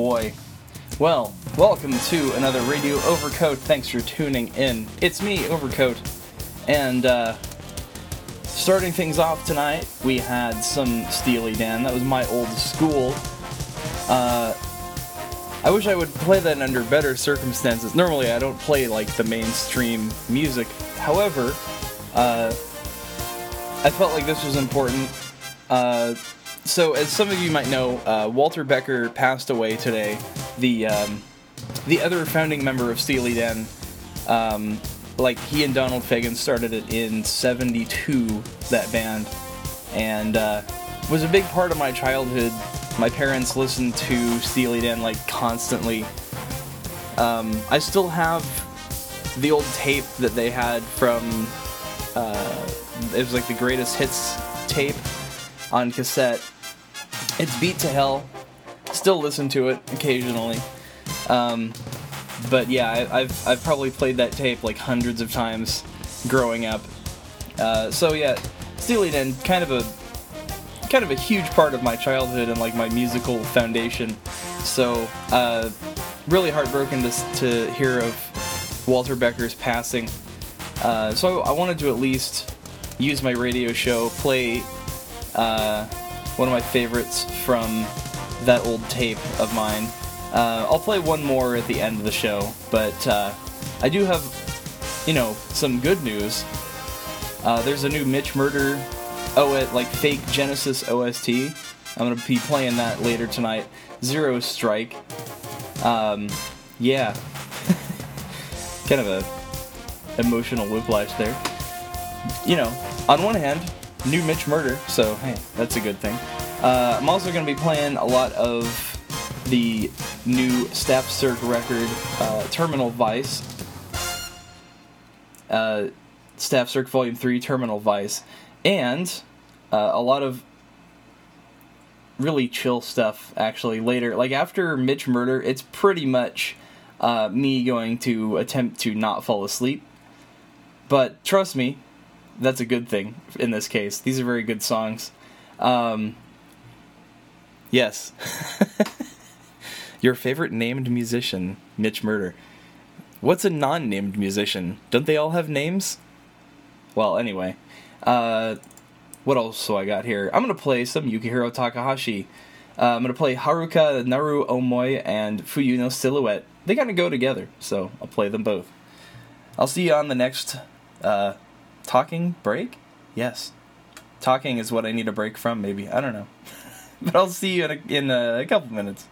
boy. Well, welcome to another Radio Overcoat. Thanks for tuning in. It's me, Overcoat. And uh, starting things off tonight, we had some Steely Dan. That was my old school. Uh, I wish I would play that under better circumstances. Normally, I don't play like the mainstream music. However, uh, I felt like this was important. Uh, so, as some of you might know, uh, Walter Becker passed away today. The um, the other founding member of Steely Dan, um, like he and Donald Fagen started it in '72. That band, and uh, was a big part of my childhood. My parents listened to Steely Dan like constantly. Um, I still have the old tape that they had from. Uh, it was like the greatest hits tape on cassette. It's beat to hell. Still listen to it occasionally. Um, but yeah, I, I've I've probably played that tape like hundreds of times growing up. Uh, so yeah, Steely Dan kind of a kind of a huge part of my childhood and like my musical foundation. So uh, really heartbroken to to hear of Walter Becker's passing. Uh, so I wanted to at least use my radio show, play uh, one of my favorites from that old tape of mine. Uh, I'll play one more at the end of the show, but uh, I do have, you know, some good news. Uh, there's a new Mitch Murder, oh, it like fake Genesis OST. I'm gonna be playing that later tonight. Zero Strike. Um, yeah, kind of a emotional whiplash there. You know, on one hand, new Mitch Murder, so hey, that's a good thing. Uh, I'm also going to be playing a lot of the new Staff Circ record, uh, Terminal Vice. Uh, Staff Circ Volume 3, Terminal Vice. And uh, a lot of really chill stuff, actually, later. Like, after Mitch Murder, it's pretty much uh, me going to attempt to not fall asleep. But trust me, that's a good thing in this case. These are very good songs. Um, yes. Your favorite named musician, Mitch Murder. What's a non named musician? Don't they all have names? Well, anyway. Uh, what else do I got here? I'm going to play some Yukihiro Takahashi. Uh, I'm going to play Haruka Naru Omoi and Fuyuno Silhouette. They kind of go together, so I'll play them both. I'll see you on the next uh, talking break? Yes. Talking is what I need a break from, maybe. I don't know. but I'll see you in a, in a, couple minutes.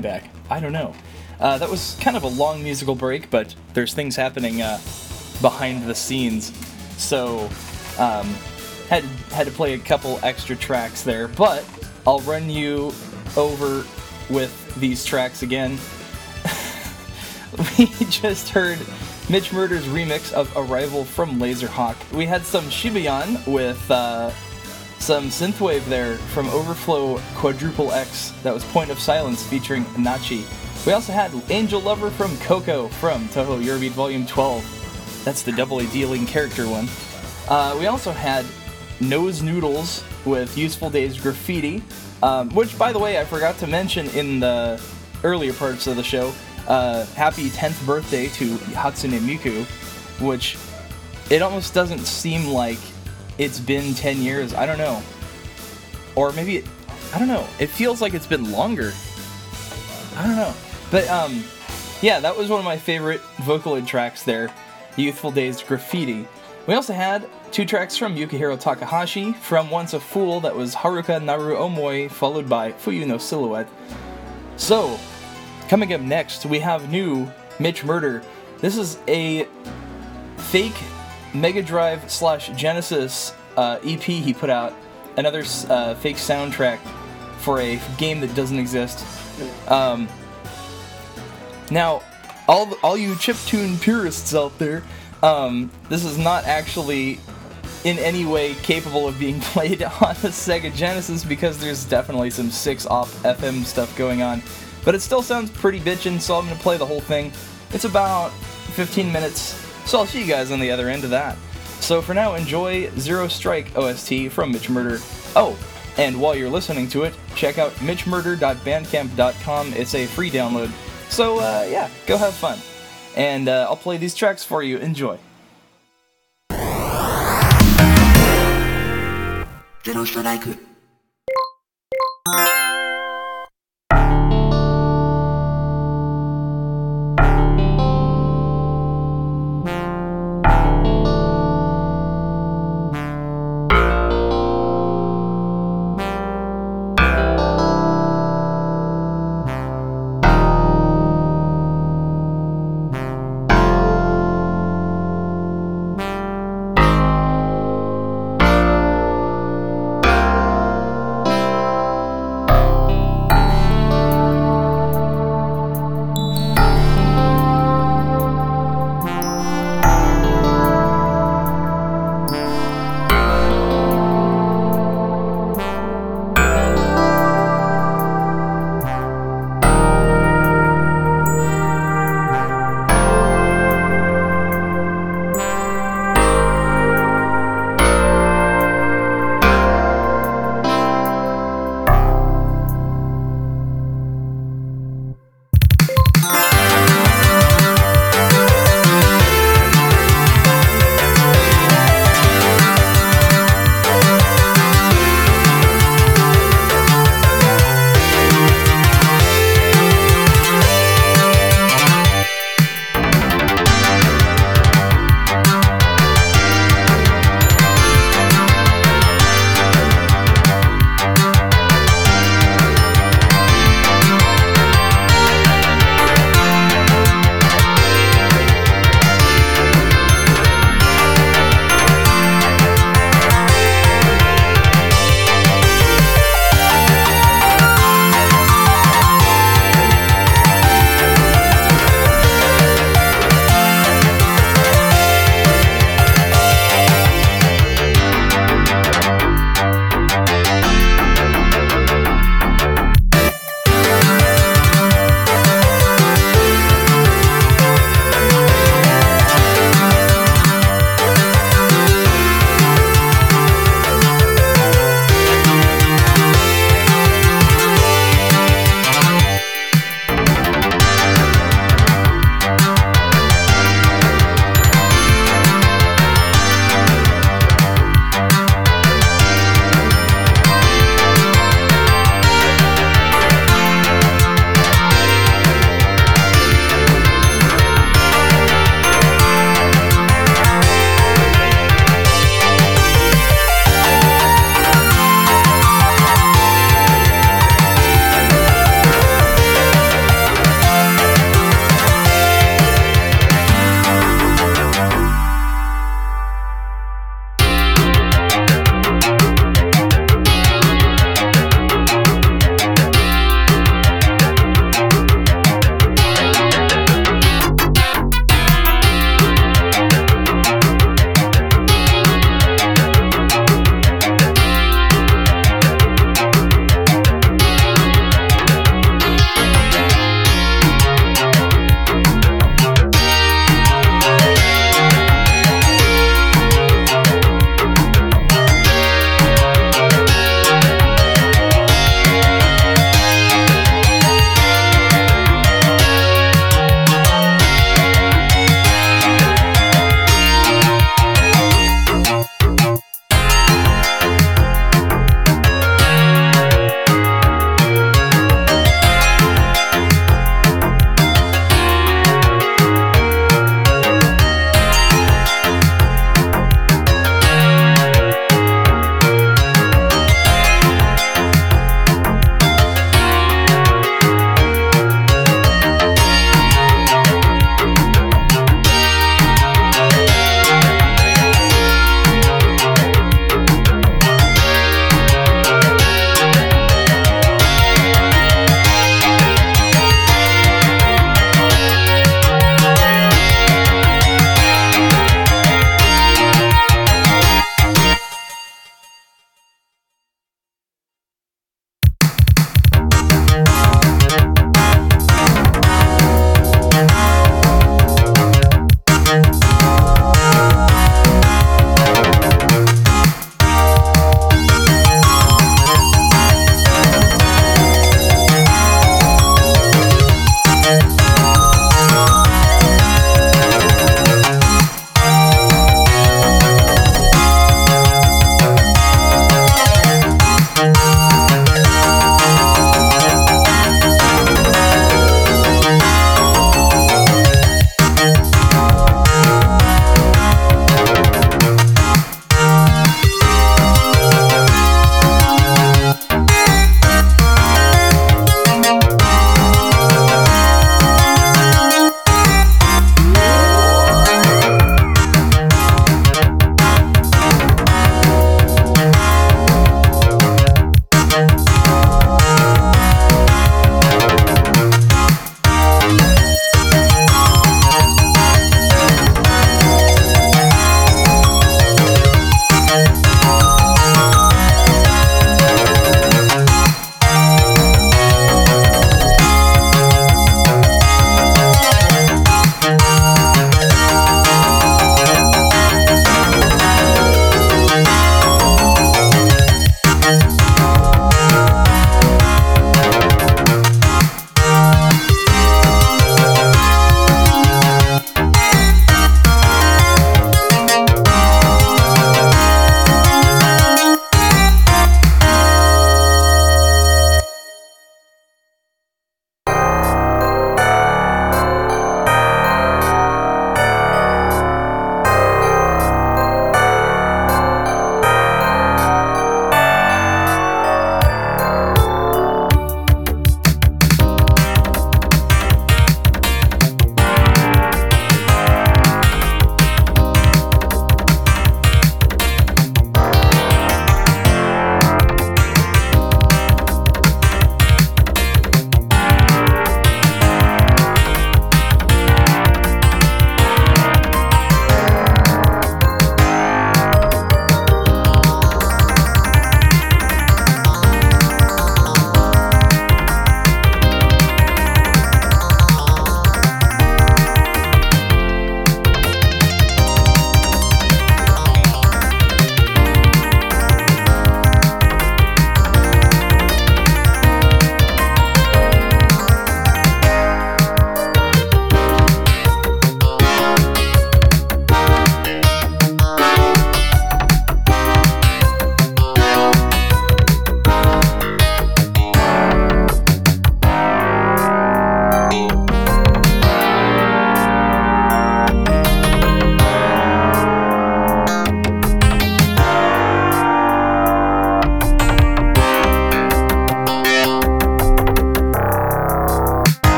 Back. I don't know. Uh, that was kind of a long musical break, but there's things happening uh, behind the scenes, so um, had had to play a couple extra tracks there. But I'll run you over with these tracks again. we just heard Mitch Murder's remix of Arrival from Laserhawk. We had some Shibayan with uh, some synthwave there from Overflow Quadruple X. That was Point of Silence featuring Nachi. We also had Angel Lover from Cocoa from Toho Eurobeat Volume 12. That's the double dealing character one. Uh, we also had Nose Noodles with Youthful Days Graffiti, um, which, by the way, I forgot to mention in the earlier parts of the show. Uh, happy 10th birthday to Hatsune Miku, which it almost doesn't seem like it's been 10 years. I don't know. Or maybe, I don't know. It feels like it's been longer. I don't know. But, um, yeah, that was one of my favorite Vocaloid tracks there Youthful Days Graffiti. We also had two tracks from Yukihiro Takahashi. From Once a Fool, that was Haruka Naru Omoi, followed by Fuyu no Silhouette. So, coming up next, we have new Mitch Murder. This is a fake Mega Drive slash Genesis uh, EP he put out. Another uh, fake soundtrack for a game that doesn't exist. Um, now, all all you chiptune purists out there, um, this is not actually in any way capable of being played on the Sega Genesis because there's definitely some 6 op FM stuff going on. But it still sounds pretty bitchin', so I'm gonna play the whole thing. It's about 15 minutes, so I'll see you guys on the other end of that. So for now, enjoy Zero Strike OST from Mitch Murder. Oh, and while you're listening to it, check out mitchmurder.bandcamp.com. It's a free download. So uh, yeah, go have fun. And uh, I'll play these tracks for you. Enjoy. ゼロ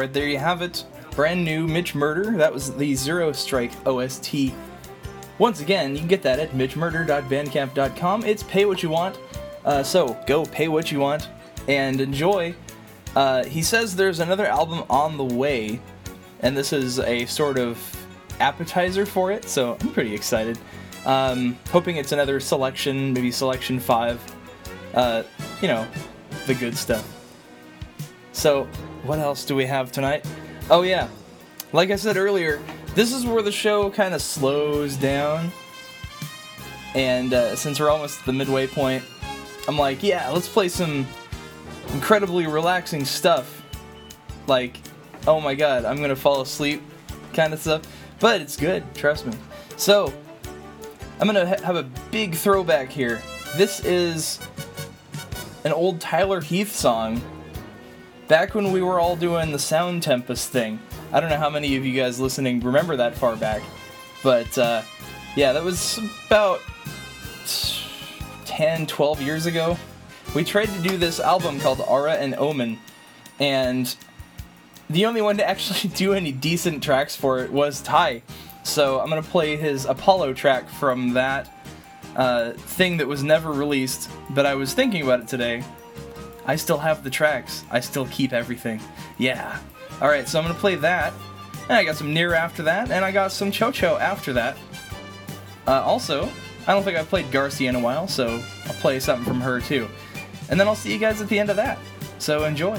Howard. There you have it. Brand new Mitch Murder. That was the Zero Strike OST. Once again, you can get that at mitchmurder.bandcamp.com. It's pay what you want. Uh, so go pay what you want and enjoy. Uh, he says there's another album on the way, and this is a sort of appetizer for it, so I'm pretty excited. Um, hoping it's another selection, maybe selection five. Uh, you know, the good stuff. So what else do we have tonight? Oh, yeah. Like I said earlier, this is where the show kind of slows down. And uh, since we're almost at the midway point, I'm like, yeah, let's play some incredibly relaxing stuff. Like, oh my god, I'm gonna fall asleep kind of stuff. But it's good, trust me. So, I'm gonna ha- have a big throwback here. This is an old Tyler Heath song back when we were all doing the Sound Tempest thing. I don't know how many of you guys listening remember that far back, but uh, yeah, that was about 10, 12 years ago. We tried to do this album called Aura and Omen, and the only one to actually do any decent tracks for it was Ty. So I'm gonna play his Apollo track from that uh, thing that was never released, but I was thinking about it today. I still have the tracks. I still keep everything. Yeah. Alright, so I'm gonna play that. And I got some Near after that, and I got some Chocho after that. Uh, also, I don't think I've played Garcia in a while, so I'll play something from her too. And then I'll see you guys at the end of that. So enjoy.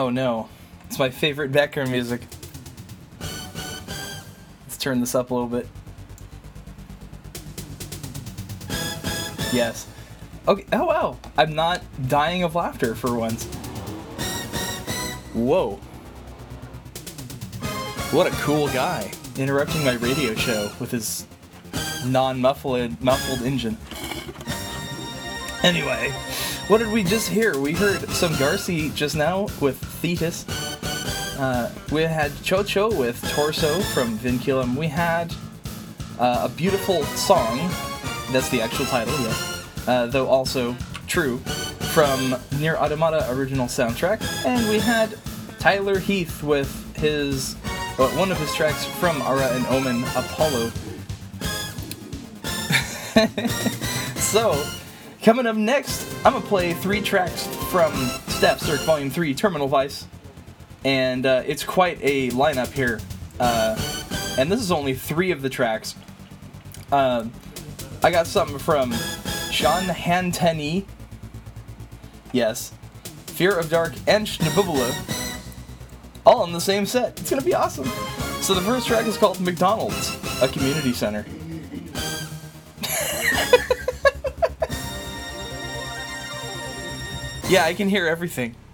Oh no, it's my favorite background music. Let's turn this up a little bit. Yes. Okay. Oh wow, I'm not dying of laughter for once. Whoa. What a cool guy interrupting my radio show with his non-muffled muffled engine. Anyway, what did we just hear? We heard some Garci just now with Thetis. Uh, we had Chocho with Torso from Vinculum. We had uh, a beautiful song. That's the actual title, yes. Uh, though also true from NieR Automata original soundtrack. And we had Tyler Heath with his well, one of his tracks from Ara and Omen, Apollo. so, coming up next, I'm gonna play three tracks from Step Circ Volume 3 Terminal Vice. And uh, it's quite a lineup here. Uh, and this is only three of the tracks. Uh, I got something from Sean Hanteni. Yes. Fear of Dark and Schnabubula. All on the same set. It's gonna be awesome. So the first track is called McDonald's, a community center. yeah, I can hear everything.「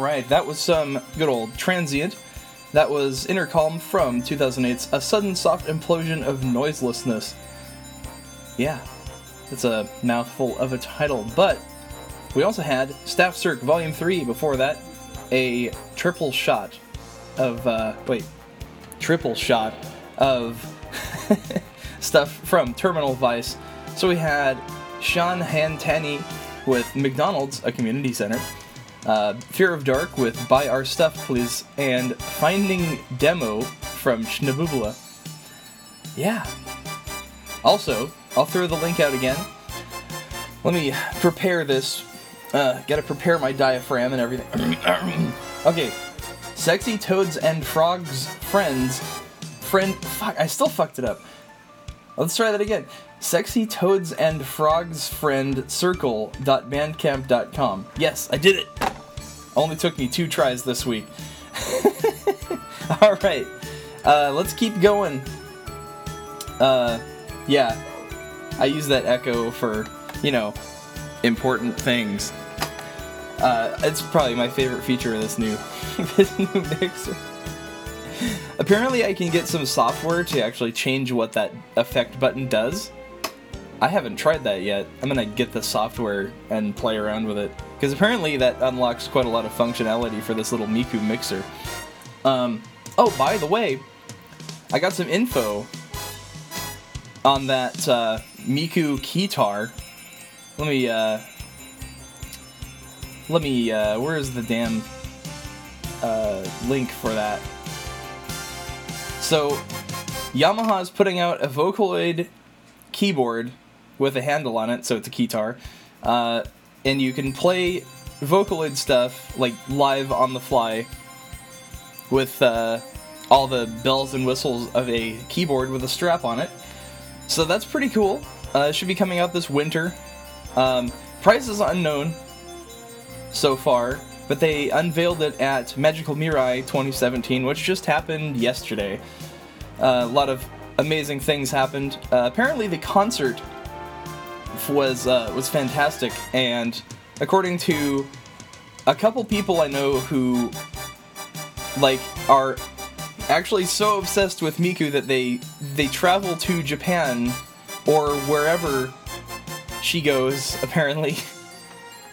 right, that was some good old transient. That was Intercom from 2008's A Sudden Soft Implosion of Noiselessness. Yeah, it's a mouthful of a title, but we also had Staff Circ Volume 3 before that, a triple shot of, uh, wait, triple shot of stuff from Terminal Vice. So we had Sean Hantani with McDonald's, a community center, uh, Fear of Dark with Buy Our Stuff Please, and Finding Demo from Schnabubula. Yeah. Also, I'll throw the link out again. Let me prepare this. Uh, gotta prepare my diaphragm and everything. okay. Sexy Toads and Frogs Friends. Friend. Fuck, I still fucked it up. Let's try that again. Sexy Toads and Frogs Friend Circle.bandcamp.com. Yes, I did it. Only took me two tries this week. All right, uh, let's keep going. Uh, yeah, I use that echo for you know important things. Uh, it's probably my favorite feature of this new this new mixer. Apparently, I can get some software to actually change what that effect button does. I haven't tried that yet. I'm gonna get the software and play around with it because apparently that unlocks quite a lot of functionality for this little Miku mixer. Um, oh, by the way, I got some info on that uh, Miku keytar. Let me uh, let me uh, where is the damn uh, link for that? So Yamaha is putting out a Vocaloid keyboard with a handle on it, so it's a keytar, uh, and you can play Vocaloid stuff like live on the fly with uh, all the bells and whistles of a keyboard with a strap on it. So that's pretty cool. Uh, it should be coming out this winter. Um, price is unknown so far, but they unveiled it at Magical Mirai 2017, which just happened yesterday. Uh, a lot of amazing things happened. Uh, apparently, the concert was uh, was fantastic, and according to a couple people I know who like are actually so obsessed with Miku that they they travel to Japan or wherever she goes apparently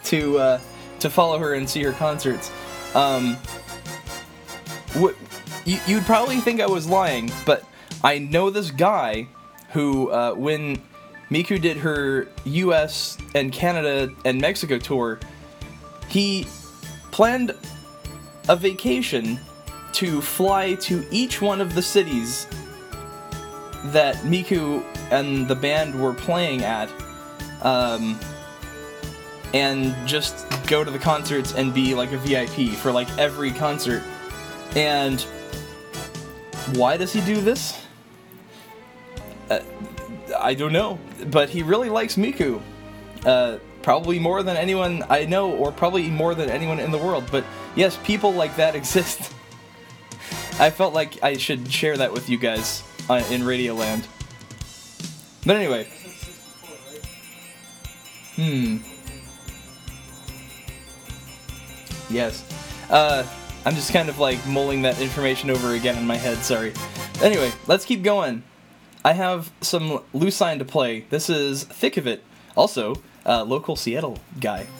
to uh, to follow her and see her concerts. Um, wh- you, you'd probably think I was lying, but I know this guy who, uh, when Miku did her U.S. and Canada and Mexico tour, he planned a vacation to fly to each one of the cities that Miku and the band were playing at, um, and just go to the concerts and be like a VIP for like every concert. And why does he do this? Uh, I don't know, but he really likes Miku. Uh, probably more than anyone I know, or probably more than anyone in the world. But yes, people like that exist. I felt like I should share that with you guys uh, in Radioland. But anyway. Hmm. Yes. Uh, I'm just kind of like mulling that information over again in my head, sorry. Anyway, let's keep going. I have some Lucine to play. This is Thick of It. Also, uh, local Seattle guy.「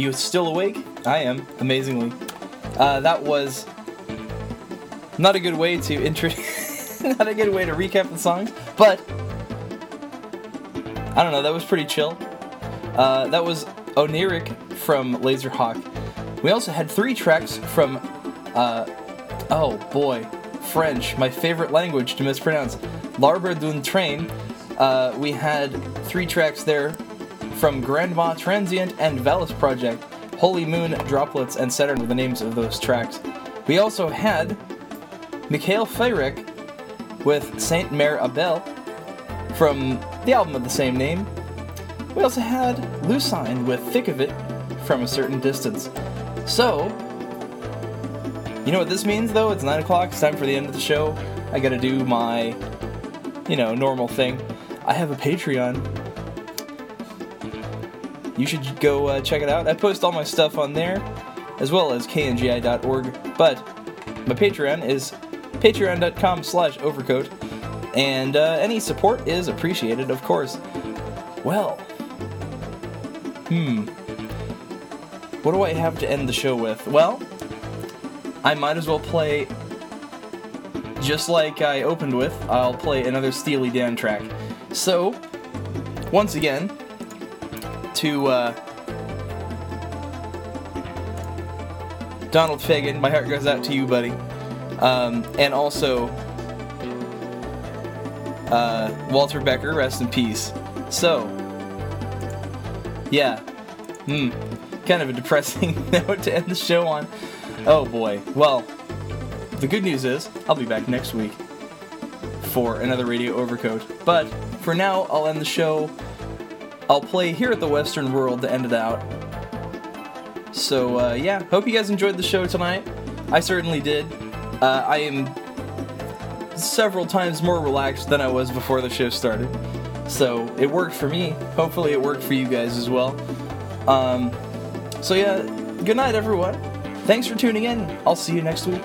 You still awake? I am, amazingly. Uh, that was not a good way to intro. not a good way to recap the songs, but I don't know. That was pretty chill. Uh, that was Oniric from Laserhawk. We also had three tracks from, uh, oh boy, French, my favorite language to mispronounce. L'Arbre d'un Train. Uh, we had three tracks there from Grandma Transient and Valis Project. Holy Moon, Droplets, and Saturn were the names of those tracks. We also had Mikhail Feyrek with Saint Mare Abel from the album of the same name. We also had Lucine with Thick of It from a certain distance. So, you know what this means though? It's 9 o'clock, it's time for the end of the show. I gotta do my, you know, normal thing. I have a Patreon. You should go uh, check it out. I post all my stuff on there, as well as kngi.org. But my Patreon is patreon.com slash overcoat, and uh, any support is appreciated, of course. Well, hmm. What do I have to end the show with? Well, I might as well play just like I opened with. I'll play another Steely Dan track. So, once again, to uh, Donald Fagen. my heart goes out to you, buddy. Um, and also, uh, Walter Becker, rest in peace. So, yeah, hmm, kind of a depressing note to end the show on. Oh boy. Well, the good news is I'll be back next week for another Radio Overcoat. But for now, I'll end the show. I'll play here at the Western World to end it out. So uh, yeah, hope you guys enjoyed the show tonight. I certainly did. Uh, I am several times more relaxed than I was before the show started. So it worked for me. Hopefully, it worked for you guys as well. Um, so yeah, good night, everyone. Thanks for tuning in. I'll see you next week.